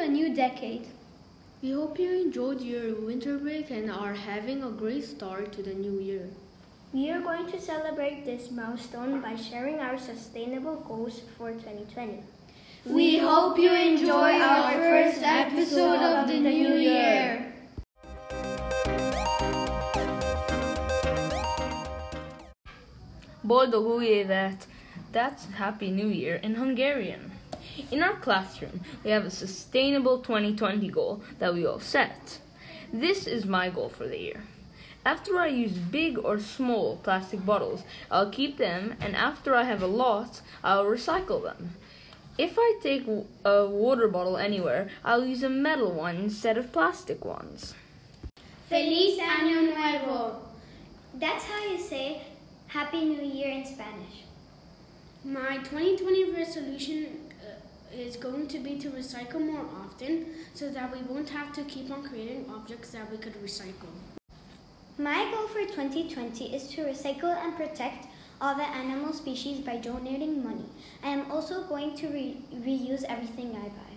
a new decade. We hope you enjoyed your winter break and are having a great start to the new year. We are going to celebrate this milestone by sharing our sustainable goals for 2020. We hope you enjoy our first episode of the new year. Boldog évet! That's Happy New Year in Hungarian. In our classroom, we have a sustainable 2020 goal that we all set. This is my goal for the year. After I use big or small plastic bottles, I'll keep them, and after I have a lot, I'll recycle them. If I take a water bottle anywhere, I'll use a metal one instead of plastic ones. Feliz Año Nuevo! That's how you say Happy New Year in Spanish. My 2020 resolution is going to be to recycle more often so that we won't have to keep on creating objects that we could recycle. My goal for 2020 is to recycle and protect all the animal species by donating money. I am also going to re reuse everything I buy.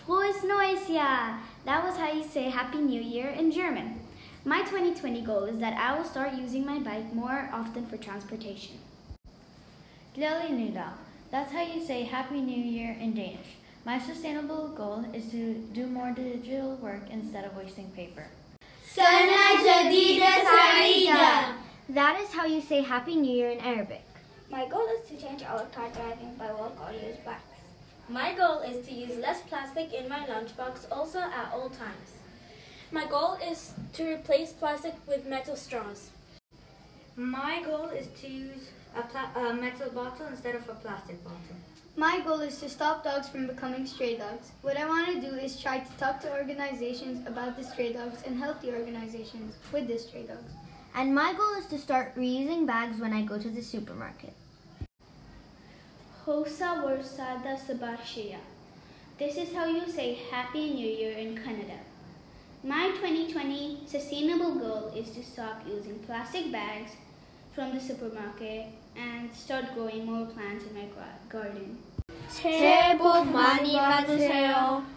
Frohes Neues Jahr! That was how you say Happy New Year in German. My 2020 goal is that I will start using my bike more often for transportation. Glædelig nytår. That's how you say Happy New Year in Danish. My sustainable goal is to do more digital work instead of wasting paper. Sana Jadida Sarita That is how you say Happy New Year in Arabic. My goal is to change our car driving by walk or use bikes. My goal is to use less plastic in my lunchbox also at all times. My goal is to replace plastic with metal straws. My goal is to use a, a, metal bottle instead of a plastic bottle. My goal is to stop dogs from becoming stray dogs. What I want to do is try to talk to organizations about the stray dogs and help the organizations with the stray dogs. And my goal is to start reusing bags when I go to the supermarket. Hosa Warsada Sabashia. This is how you say Happy New Year in Kannada. My 2020 sustainable goal is to stop using plastic bags from the supermarket and start growing more plants in my garden.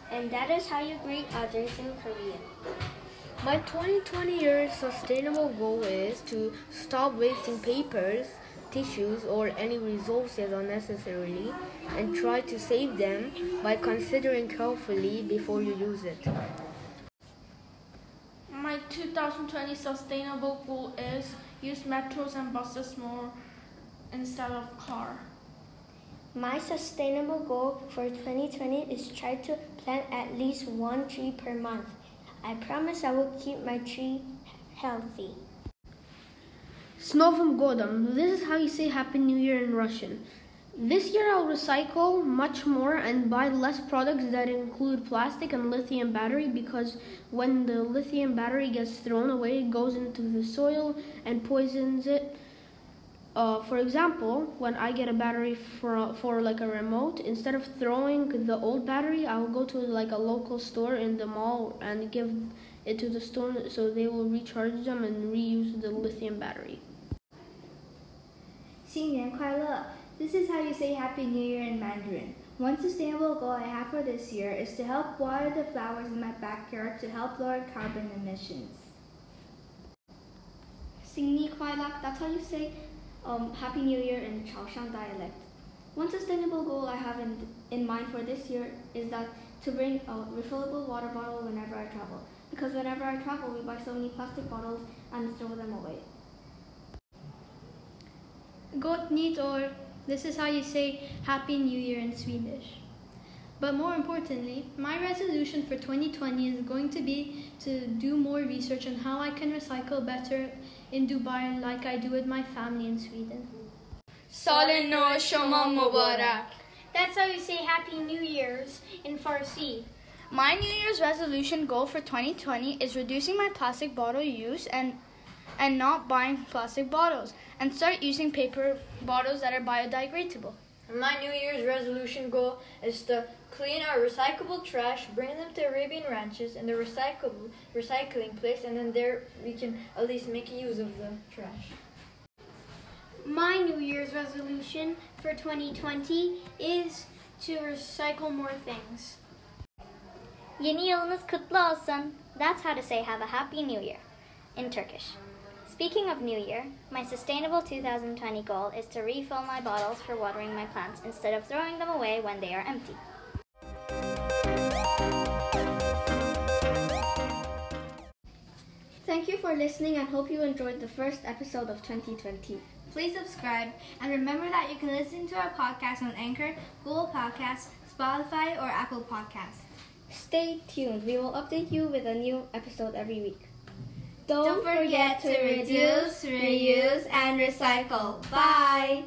And that is how you greet others in Korean. My 2020 year sustainable goal is to stop wasting papers, tissues, or any resources unnecessarily and try to save them by considering carefully before you use it. My 2020 sustainable goal is use metros and buses more instead of car. My sustainable goal for 2020 is try to plant at least one tree per month. I promise I will keep my tree healthy. Snow from Godom. This is how you say Happy New Year in Russian. This year I'll recycle much more and buy less products that include plastic and lithium battery because when the lithium battery gets thrown away, it goes into the soil and poisons it. Uh, for example, when I get a battery for, for like a remote, instead of throwing the old battery, I will go to like a local store in the mall and give it to the store so they will recharge them and reuse the lithium battery. 新年快乐! This is how you say Happy New Year in Mandarin. One sustainable goal I have for this year is to help water the flowers in my backyard to help lower carbon emissions. Singni Kwailak, that's how you say um, Happy New Year in Chaoshan dialect. One sustainable goal I have in, in mind for this year is that to bring a refillable water bottle whenever I travel. Because whenever I travel, we buy so many plastic bottles and throw them away. Gott nytt år this is how you say Happy New Year in Swedish. But more importantly, my resolution for 2020 is going to be to do more research on how I can recycle better in Dubai like I do with my family in Sweden. Sal Shoma Mubarak. That's how you say Happy New Year's in Farsi. My New Year's resolution goal for 2020 is reducing my plastic bottle use and and not buying plastic bottles and start using paper bottles that are biodegradable. My New Year's resolution goal is to clean our recyclable trash, bring them to Arabian ranches in the recyclable recycling place, and then there we can at least make use of the trash. My New Year's resolution for 2020 is to recycle more things. Yeni yılınız kutlu olsun. That's how to say have a happy new year in Turkish. Speaking of New Year, my sustainable 2020 goal is to refill my bottles for watering my plants instead of throwing them away when they are empty. Thank you for listening and hope you enjoyed the first episode of 2020. Please subscribe and remember that you can listen to our podcast on Anchor, Google Podcasts, Spotify, or Apple Podcasts. Stay tuned. We will update you with a new episode every week. Don't forget to reduce, reuse, and recycle. Bye!